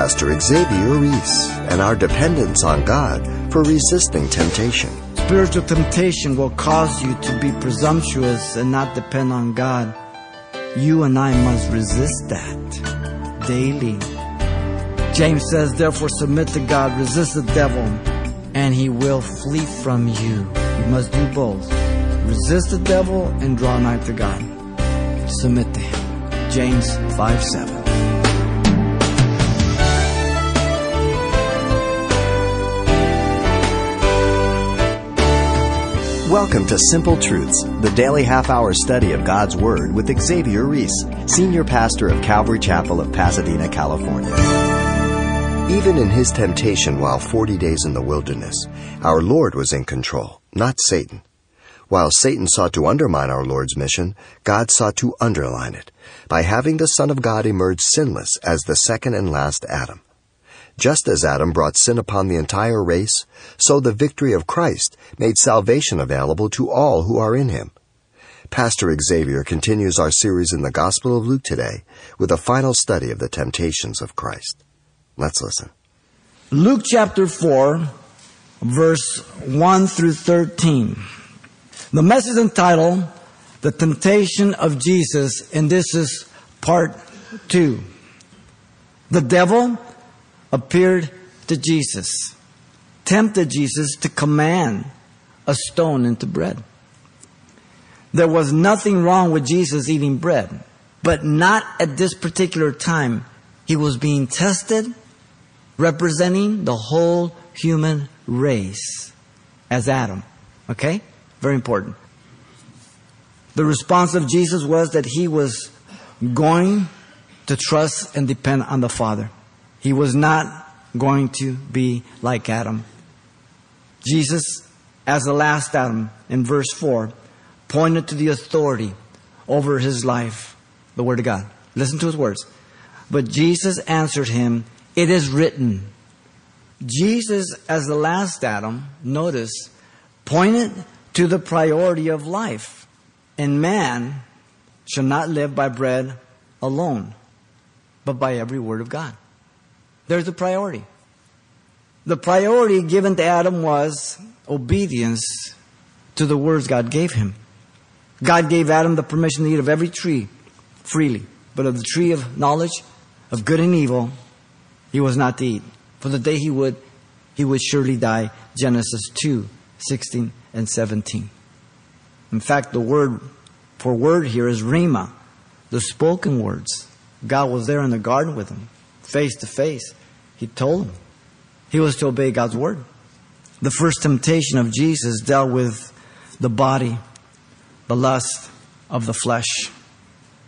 Pastor Xavier Reese and our dependence on God for resisting temptation. Spiritual temptation will cause you to be presumptuous and not depend on God. You and I must resist that daily. James says, therefore submit to God, resist the devil, and he will flee from you. You must do both. Resist the devil and draw nigh to God. Submit to him. James 5 7. Welcome to Simple Truths, the daily half hour study of God's Word with Xavier Reese, Senior Pastor of Calvary Chapel of Pasadena, California. Even in his temptation while 40 days in the wilderness, our Lord was in control, not Satan. While Satan sought to undermine our Lord's mission, God sought to underline it by having the Son of God emerge sinless as the second and last Adam. Just as Adam brought sin upon the entire race, so the victory of Christ made salvation available to all who are in him. Pastor Xavier continues our series in the Gospel of Luke today with a final study of the temptations of Christ. Let's listen. Luke chapter 4, verse 1 through 13. The message entitled, The Temptation of Jesus, and this is part 2. The devil appeared to Jesus, tempted Jesus to command a stone into bread. There was nothing wrong with Jesus eating bread, but not at this particular time. He was being tested, representing the whole human race as Adam. Okay? Very important. The response of Jesus was that he was going to trust and depend on the Father. He was not going to be like Adam. Jesus, as the last Adam, in verse 4, pointed to the authority over his life, the Word of God. Listen to his words. But Jesus answered him, It is written. Jesus, as the last Adam, notice, pointed to the priority of life. And man shall not live by bread alone, but by every word of God. There's a priority. The priority given to Adam was obedience to the words God gave him. God gave Adam the permission to eat of every tree freely, but of the tree of knowledge of good and evil, he was not to eat. For the day he would, he would surely die. Genesis 2, 16 and 17. In fact, the word for word here is rhema, the spoken words. God was there in the garden with him, face to face. He told him he was to obey God's word. The first temptation of Jesus dealt with the body, the lust of the flesh.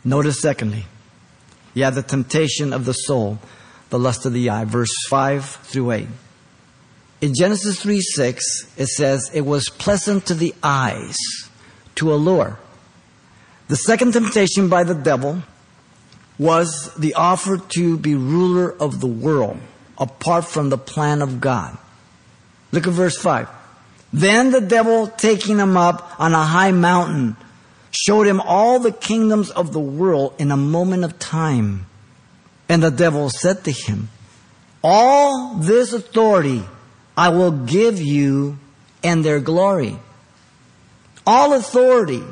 Notice, secondly, yeah, the temptation of the soul, the lust of the eye, verse 5 through 8. In Genesis 3 6, it says, It was pleasant to the eyes to allure. The second temptation by the devil was the offer to be ruler of the world apart from the plan of God. Look at verse 5. Then the devil, taking him up on a high mountain, showed him all the kingdoms of the world in a moment of time. And the devil said to him, All this authority I will give you and their glory. All authority,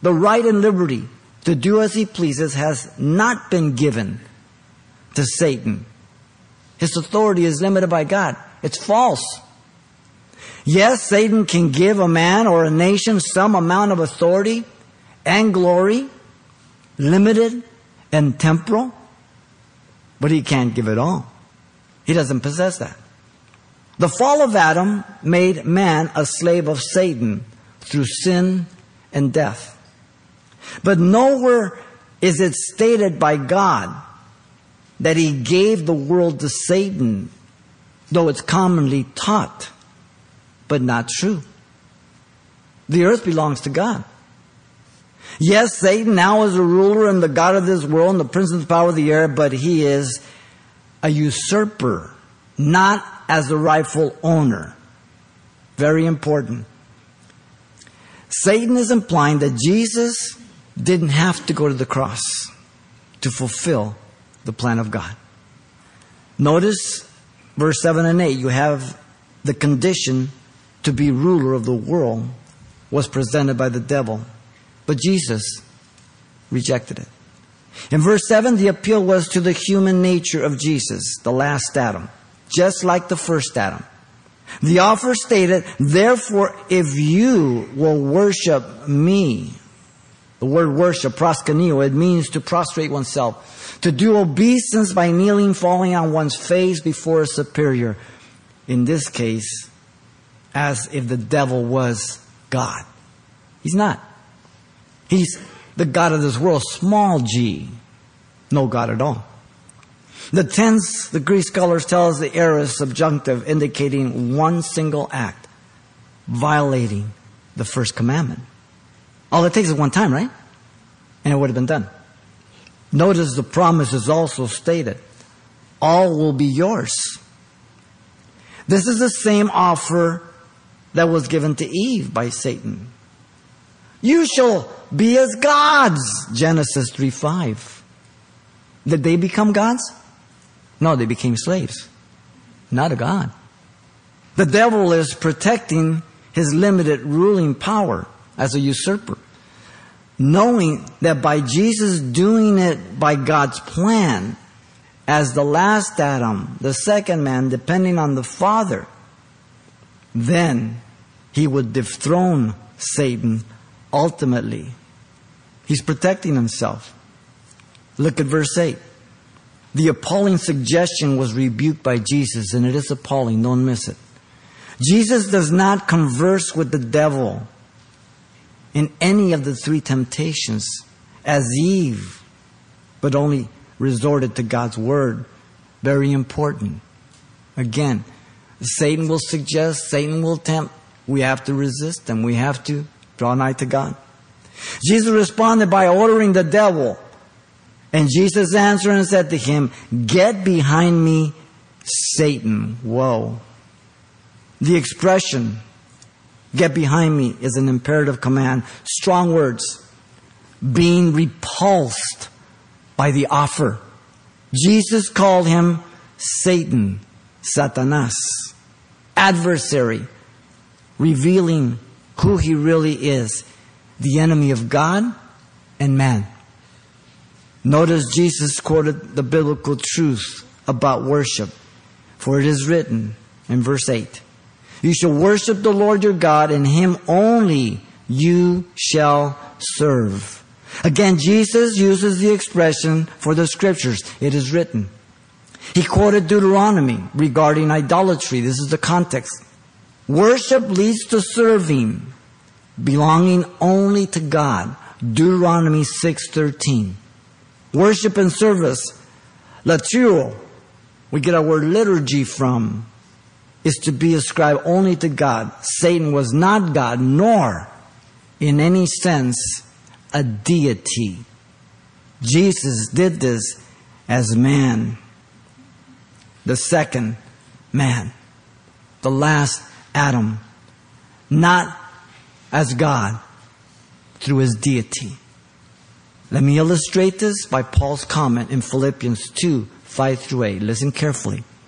the right and liberty to do as he pleases has not been given to Satan. His authority is limited by God. It's false. Yes, Satan can give a man or a nation some amount of authority and glory, limited and temporal, but he can't give it all. He doesn't possess that. The fall of Adam made man a slave of Satan through sin and death. But nowhere is it stated by God that he gave the world to Satan, though it's commonly taught, but not true. The earth belongs to God. Yes, Satan now is a ruler and the God of this world and the prince of the power of the air, but he is a usurper, not as the rightful owner. Very important. Satan is implying that Jesus didn't have to go to the cross to fulfill the plan of God. Notice verse 7 and 8. You have the condition to be ruler of the world was presented by the devil. But Jesus rejected it. In verse 7, the appeal was to the human nature of Jesus, the last Adam, just like the first Adam. The offer stated, therefore, if you will worship me, the word worship, proskuneo, it means to prostrate oneself, to do obeisance by kneeling, falling on one's face before a superior. In this case, as if the devil was God. He's not. He's the God of this world, small g, no God at all. The tense, the Greek scholars tell us the error is subjunctive, indicating one single act, violating the first commandment. All it takes is one time, right? And it would have been done. Notice the promise is also stated. All will be yours. This is the same offer that was given to Eve by Satan. You shall be as gods, Genesis 3 5. Did they become gods? No, they became slaves. Not a God. The devil is protecting his limited ruling power as a usurper, knowing that by Jesus doing it by God's plan, as the last Adam, the second man, depending on the Father, then he would dethrone Satan ultimately. He's protecting himself. Look at verse 8. The appalling suggestion was rebuked by Jesus, and it is appalling. Don't miss it. Jesus does not converse with the devil in any of the three temptations as Eve, but only resorted to God's word. Very important. Again, Satan will suggest, Satan will tempt. We have to resist them. We have to draw nigh to God. Jesus responded by ordering the devil. And Jesus answered and said to him, Get behind me, Satan. Whoa. The expression, get behind me, is an imperative command. Strong words. Being repulsed by the offer. Jesus called him Satan, Satanas, adversary, revealing who he really is the enemy of God and man. Notice Jesus quoted the biblical truth about worship. For it is written in verse 8 You shall worship the Lord your God, and him only you shall serve. Again, Jesus uses the expression for the scriptures. It is written. He quoted Deuteronomy regarding idolatry. This is the context. Worship leads to serving, belonging only to God. Deuteronomy 6:13. Worship and service, latrio, we get our word liturgy from, is to be ascribed only to God. Satan was not God, nor in any sense a deity. Jesus did this as man, the second man, the last Adam, not as God through his deity. Let me illustrate this by Paul's comment in Philippians 2 5 through 8. Listen carefully.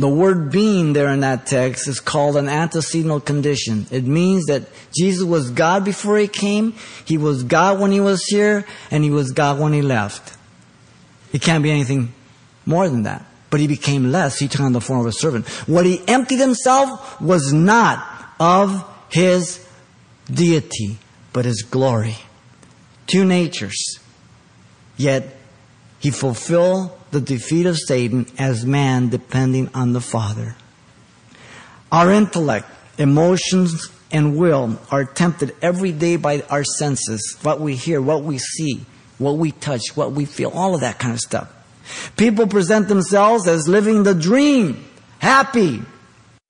The word being there in that text is called an antecedent condition. It means that Jesus was God before he came, he was God when he was here, and he was God when he left. He can't be anything more than that. But he became less. He took on the form of a servant. What he emptied himself was not of his deity, but his glory. Two natures. Yet he fulfilled the defeat of Satan as man depending on the Father. Our intellect, emotions, and will are tempted every day by our senses, what we hear, what we see, what we touch, what we feel, all of that kind of stuff. People present themselves as living the dream, happy,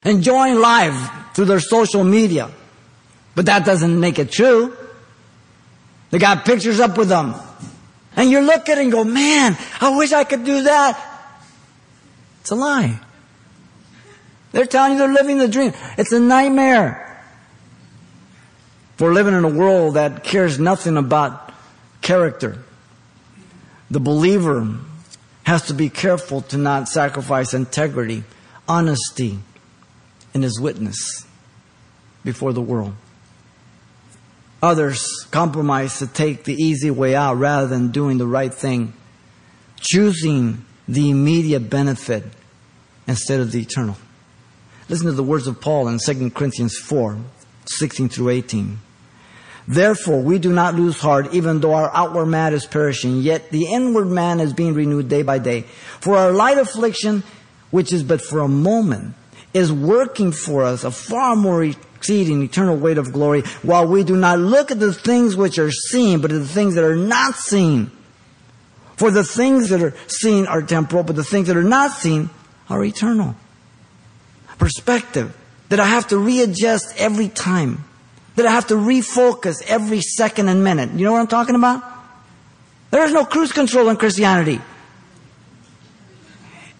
enjoying life through their social media. But that doesn't make it true. They got pictures up with them. And you look at it and go, man, I wish I could do that. It's a lie. They're telling you they're living the dream. It's a nightmare. We're living in a world that cares nothing about character. The believer has to be careful to not sacrifice integrity, honesty in his witness before the world. Others compromise to take the easy way out rather than doing the right thing, choosing the immediate benefit instead of the eternal. Listen to the words of Paul in 2 Corinthians 4 16 through 18. Therefore, we do not lose heart, even though our outward man is perishing, yet the inward man is being renewed day by day. For our light affliction, which is but for a moment, is working for us a far more exceeding eternal weight of glory, while we do not look at the things which are seen, but at the things that are not seen. For the things that are seen are temporal, but the things that are not seen are eternal. Perspective that I have to readjust every time that I have to refocus every second and minute. You know what I'm talking about? There is no cruise control in Christianity.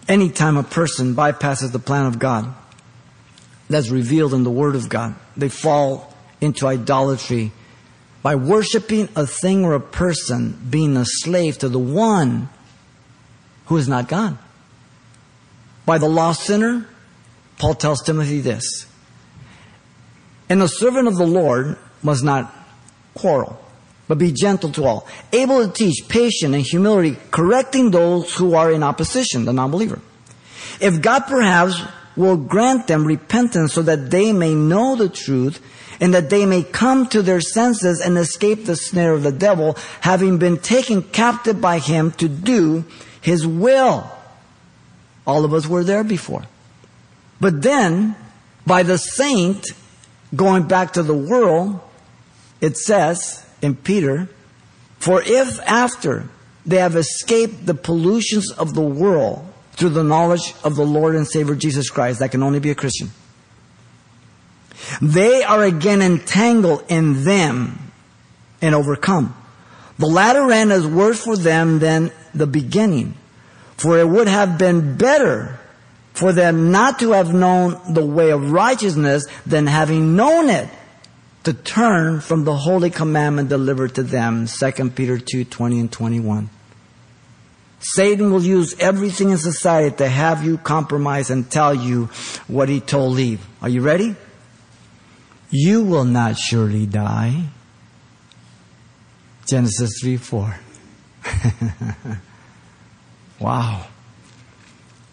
Anytime a person bypasses the plan of God that's revealed in the Word of God, they fall into idolatry by worshiping a thing or a person, being a slave to the one who is not God. By the lost sinner, Paul tells Timothy this and the servant of the Lord must not quarrel, but be gentle to all, able to teach, patient and humility, correcting those who are in opposition, the non-believer. If God perhaps will grant them repentance so that they may know the truth and that they may come to their senses and escape the snare of the devil, having been taken captive by him to do his will. All of us were there before. But then, by the saint going back to the world, it says in Peter, for if after they have escaped the pollutions of the world through the knowledge of the Lord and Savior Jesus Christ, that can only be a Christian, they are again entangled in them and overcome. The latter end is worse for them than the beginning, for it would have been better for them not to have known the way of righteousness than having known it to turn from the holy commandment delivered to them 2 peter 2 20 and 21 satan will use everything in society to have you compromise and tell you what he told eve are you ready you will not surely die genesis 3 4 wow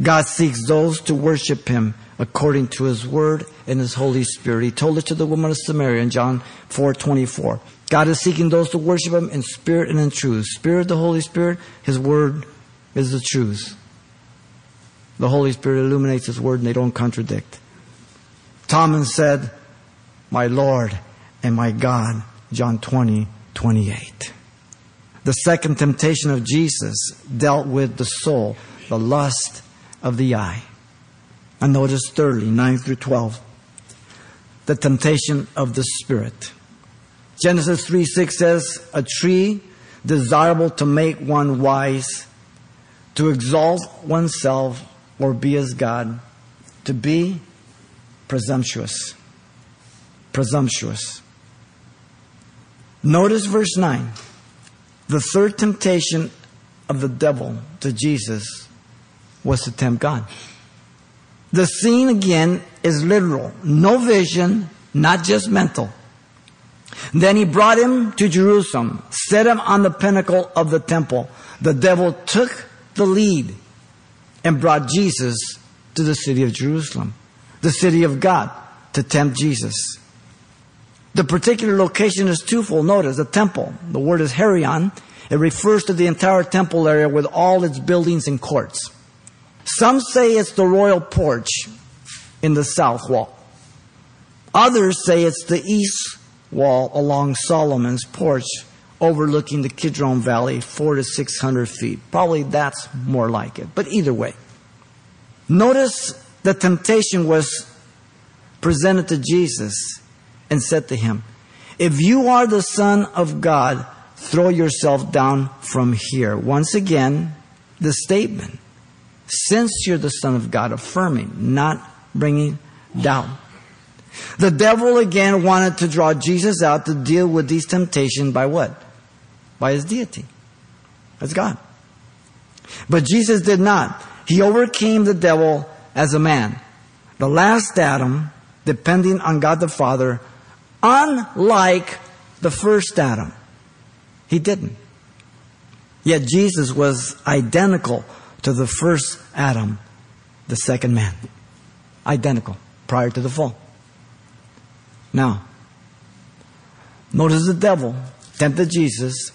God seeks those to worship Him according to His Word and His Holy Spirit. He told it to the woman of Samaria in John 4 24. God is seeking those to worship Him in spirit and in truth. Spirit, the Holy Spirit, His Word is the truth. The Holy Spirit illuminates His Word and they don't contradict. Thomas said, My Lord and my God, John 20 28. The second temptation of Jesus dealt with the soul, the lust, of the eye. And notice thirdly, 9 through 12, the temptation of the spirit. Genesis 3 6 says, A tree desirable to make one wise, to exalt oneself or be as God, to be presumptuous. Presumptuous. Notice verse 9. The third temptation of the devil to Jesus was to tempt God. The scene again is literal. No vision, not just mental. Then he brought him to Jerusalem, set him on the pinnacle of the temple. The devil took the lead and brought Jesus to the city of Jerusalem, the city of God, to tempt Jesus. The particular location is twofold. Notice the temple. The word is hieron. It refers to the entire temple area with all its buildings and courts. Some say it's the royal porch in the south wall. Others say it's the east wall along Solomon's porch overlooking the Kidron Valley, four to six hundred feet. Probably that's more like it, but either way. Notice the temptation was presented to Jesus and said to him, If you are the Son of God, throw yourself down from here. Once again, the statement, since you're the Son of God, affirming, not bringing doubt. The devil again wanted to draw Jesus out to deal with these temptations by what? By his deity. As God. But Jesus did not. He overcame the devil as a man. The last Adam, depending on God the Father, unlike the first Adam. He didn't. Yet Jesus was identical to the first Adam, the second man. Identical prior to the fall. Now, notice the devil tempted Jesus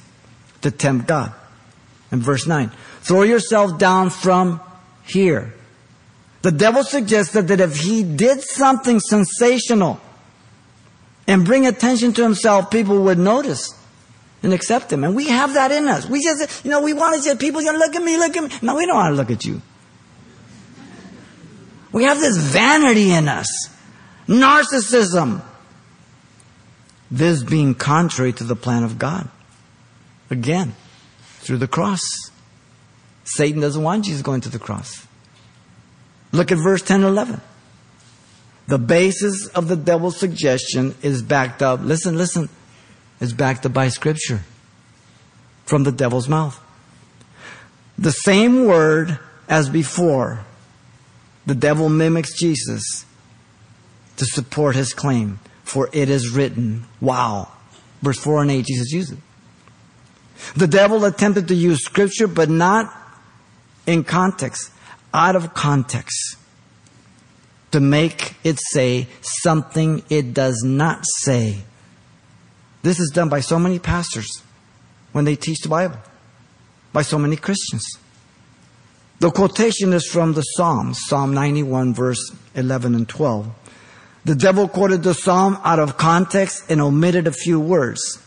to tempt God. In verse 9, throw yourself down from here. The devil suggested that if he did something sensational and bring attention to himself, people would notice and accept him. And we have that in us. We just, you know, we want to say, people, you know, look at me, look at me. No, we don't want to look at you. We have this vanity in us. Narcissism. This being contrary to the plan of God. Again, through the cross. Satan doesn't want Jesus going to the cross. Look at verse 10 and 11. The basis of the devil's suggestion is backed up. Listen, listen. Is backed up by scripture from the devil's mouth. The same word as before. The devil mimics Jesus to support his claim. For it is written. Wow. Verse 4 and 8, Jesus uses it. The devil attempted to use scripture, but not in context, out of context, to make it say something it does not say. This is done by so many pastors when they teach the Bible, by so many Christians. The quotation is from the Psalms, Psalm 91, verse 11 and 12. The devil quoted the psalm out of context and omitted a few words.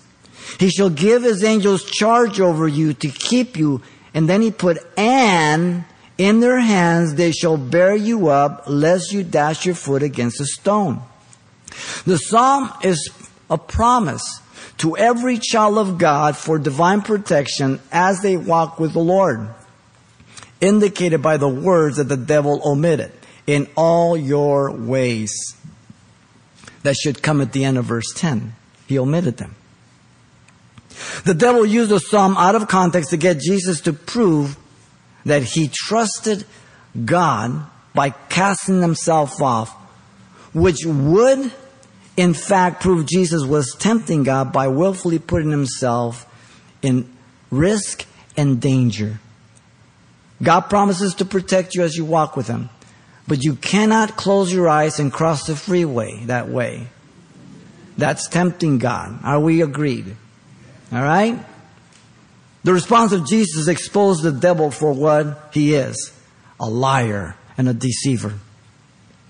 He shall give his angels charge over you to keep you. And then he put and in their hands they shall bear you up lest you dash your foot against a stone. The psalm is a promise to every child of God for divine protection as they walk with the Lord, indicated by the words that the devil omitted in all your ways that should come at the end of verse 10. He omitted them. The devil used the psalm out of context to get Jesus to prove that he trusted God by casting himself off, which would in fact prove Jesus was tempting God by willfully putting himself in risk and danger. God promises to protect you as you walk with him. But you cannot close your eyes and cross the freeway that way. That's tempting God. Are we agreed? All right? The response of Jesus exposed the devil for what he is a liar and a deceiver.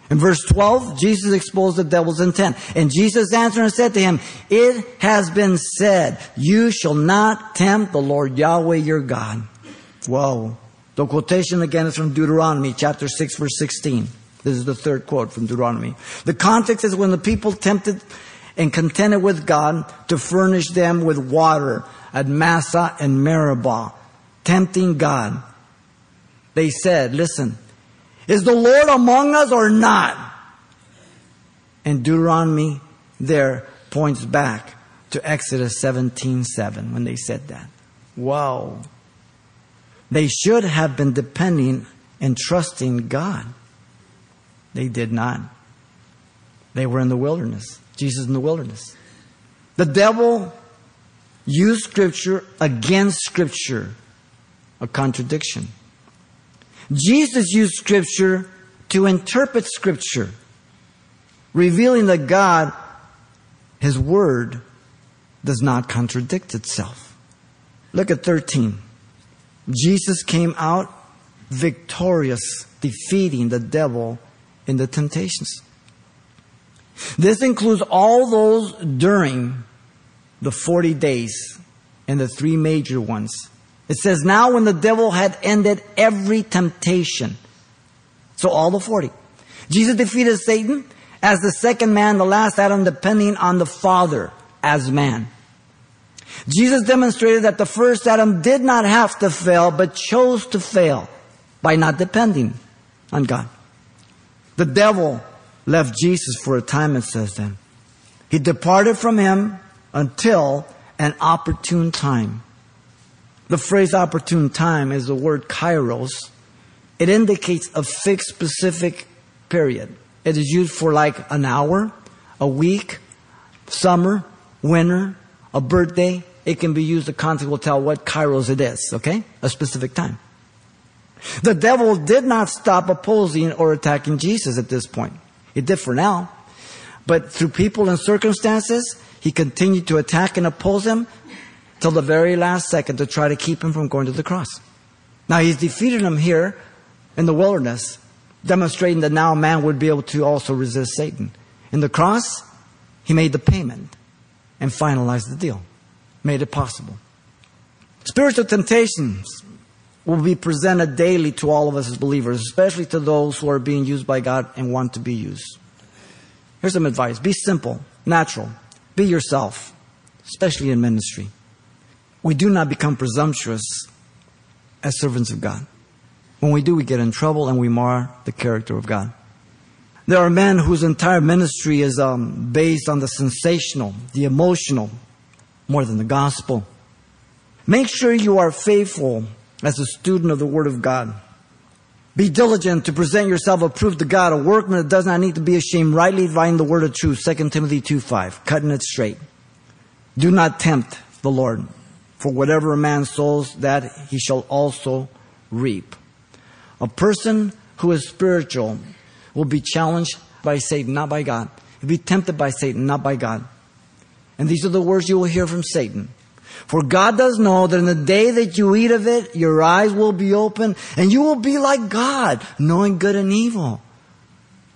In verse 12, Jesus exposed the devil's intent. And Jesus answered and said to him, It has been said, You shall not tempt the Lord Yahweh your God. Whoa. The quotation again is from Deuteronomy chapter 6 verse 16. This is the third quote from Deuteronomy. The context is when the people tempted and contended with God to furnish them with water at Massah and Meribah, tempting God. They said, listen, is the Lord among us or not? And Deuteronomy there points back to Exodus 17:7 when they said that. Wow. They should have been depending and trusting God. They did not. They were in the wilderness. Jesus in the wilderness. The devil used scripture against scripture, a contradiction. Jesus used scripture to interpret scripture, revealing that God, his word, does not contradict itself. Look at 13. Jesus came out victorious, defeating the devil in the temptations. This includes all those during the 40 days and the three major ones. It says, now when the devil had ended every temptation. So all the 40. Jesus defeated Satan as the second man, the last Adam, depending on the Father as man. Jesus demonstrated that the first Adam did not have to fail, but chose to fail by not depending on God. The devil left Jesus for a time, it says then. He departed from him until an opportune time. The phrase opportune time is the word kairos. It indicates a fixed specific period. It is used for like an hour, a week, summer, winter, a birthday. It can be used, the context will tell what kairos it is, okay? A specific time. The devil did not stop opposing or attacking Jesus at this point. It did for now. But through people and circumstances, he continued to attack and oppose him till the very last second to try to keep him from going to the cross. Now he's defeated him here in the wilderness, demonstrating that now man would be able to also resist Satan. In the cross, he made the payment and finalized the deal, made it possible. Spiritual temptations will be presented daily to all of us as believers, especially to those who are being used by God and want to be used. Here's some advice be simple, natural, be yourself, especially in ministry. We do not become presumptuous as servants of God. When we do, we get in trouble and we mar the character of God. There are men whose entire ministry is um, based on the sensational, the emotional, more than the gospel. Make sure you are faithful as a student of the Word of God. Be diligent to present yourself approved to God, a workman that does not need to be ashamed, rightly dividing the word of truth. 2 Timothy 2 5, cutting it straight. Do not tempt the Lord, for whatever a man sows, that he shall also reap. A person who is spiritual will be challenged by Satan, not by God. He'll be tempted by Satan, not by God. And these are the words you will hear from Satan. For God does know that in the day that you eat of it, your eyes will be open and you will be like God, knowing good and evil.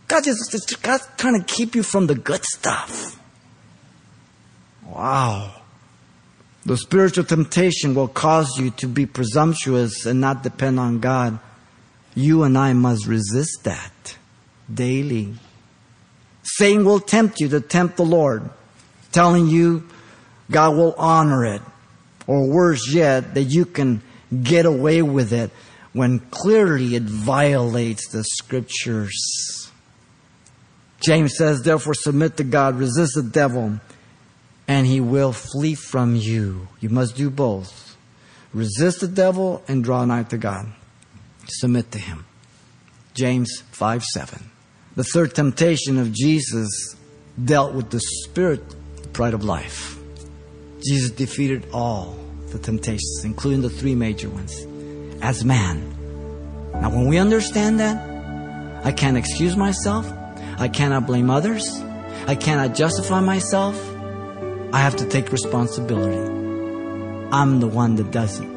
God just, God's trying to keep you from the good stuff. Wow. The spiritual temptation will cause you to be presumptuous and not depend on God. You and I must resist that daily. Satan will tempt you to tempt the Lord, telling you God will honor it. Or worse yet, that you can get away with it when clearly it violates the scriptures. James says, therefore submit to God, resist the devil, and he will flee from you. You must do both. Resist the devil and draw nigh to God. Submit to him. James 5 7. The third temptation of Jesus dealt with the spirit, the pride of life. Jesus defeated all the temptations, including the three major ones, as man. Now, when we understand that, I can't excuse myself. I cannot blame others. I cannot justify myself. I have to take responsibility. I'm the one that does it.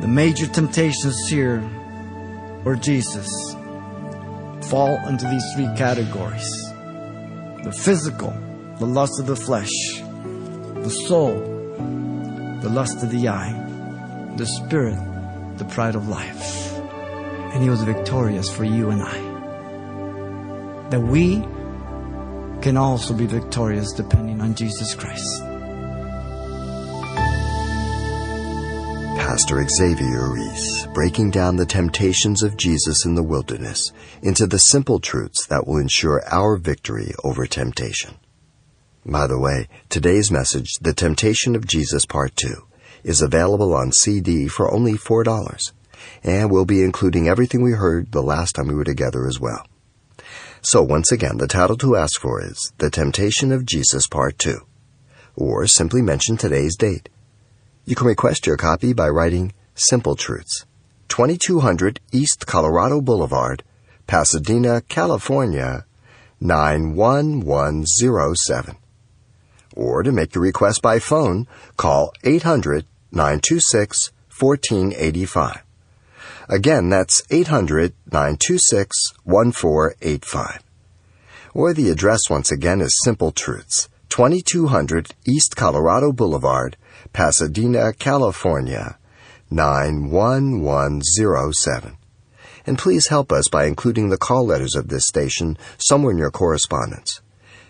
The major temptations here, or Jesus, fall into these three categories the physical, the lust of the flesh, the soul, the lust of the eye, the spirit, the pride of life. And he was victorious for you and I. That we can also be victorious depending on Jesus Christ. Pastor Xavier Reese, breaking down the temptations of Jesus in the wilderness into the simple truths that will ensure our victory over temptation. By the way, today's message, The Temptation of Jesus Part 2, is available on CD for only $4, and we'll be including everything we heard the last time we were together as well. So once again, the title to ask for is The Temptation of Jesus Part 2, or simply mention today's date. You can request your copy by writing Simple Truths, 2200 East Colorado Boulevard, Pasadena, California, 91107 or to make your request by phone, call 800 926 1485. Again, that's 800 926 1485. Or the address once again is Simple Truths, 2200 East Colorado Boulevard, Pasadena, California, 91107. And please help us by including the call letters of this station somewhere in your correspondence.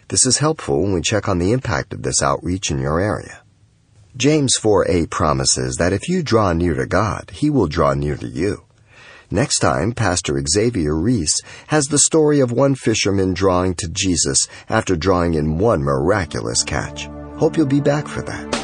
This is helpful when we check on the impact of this outreach in your area. James 4:8 promises that if you draw near to God, He will draw near to you. Next time, Pastor Xavier Reese has the story of one fisherman drawing to Jesus after drawing in one miraculous catch. Hope you'll be back for that.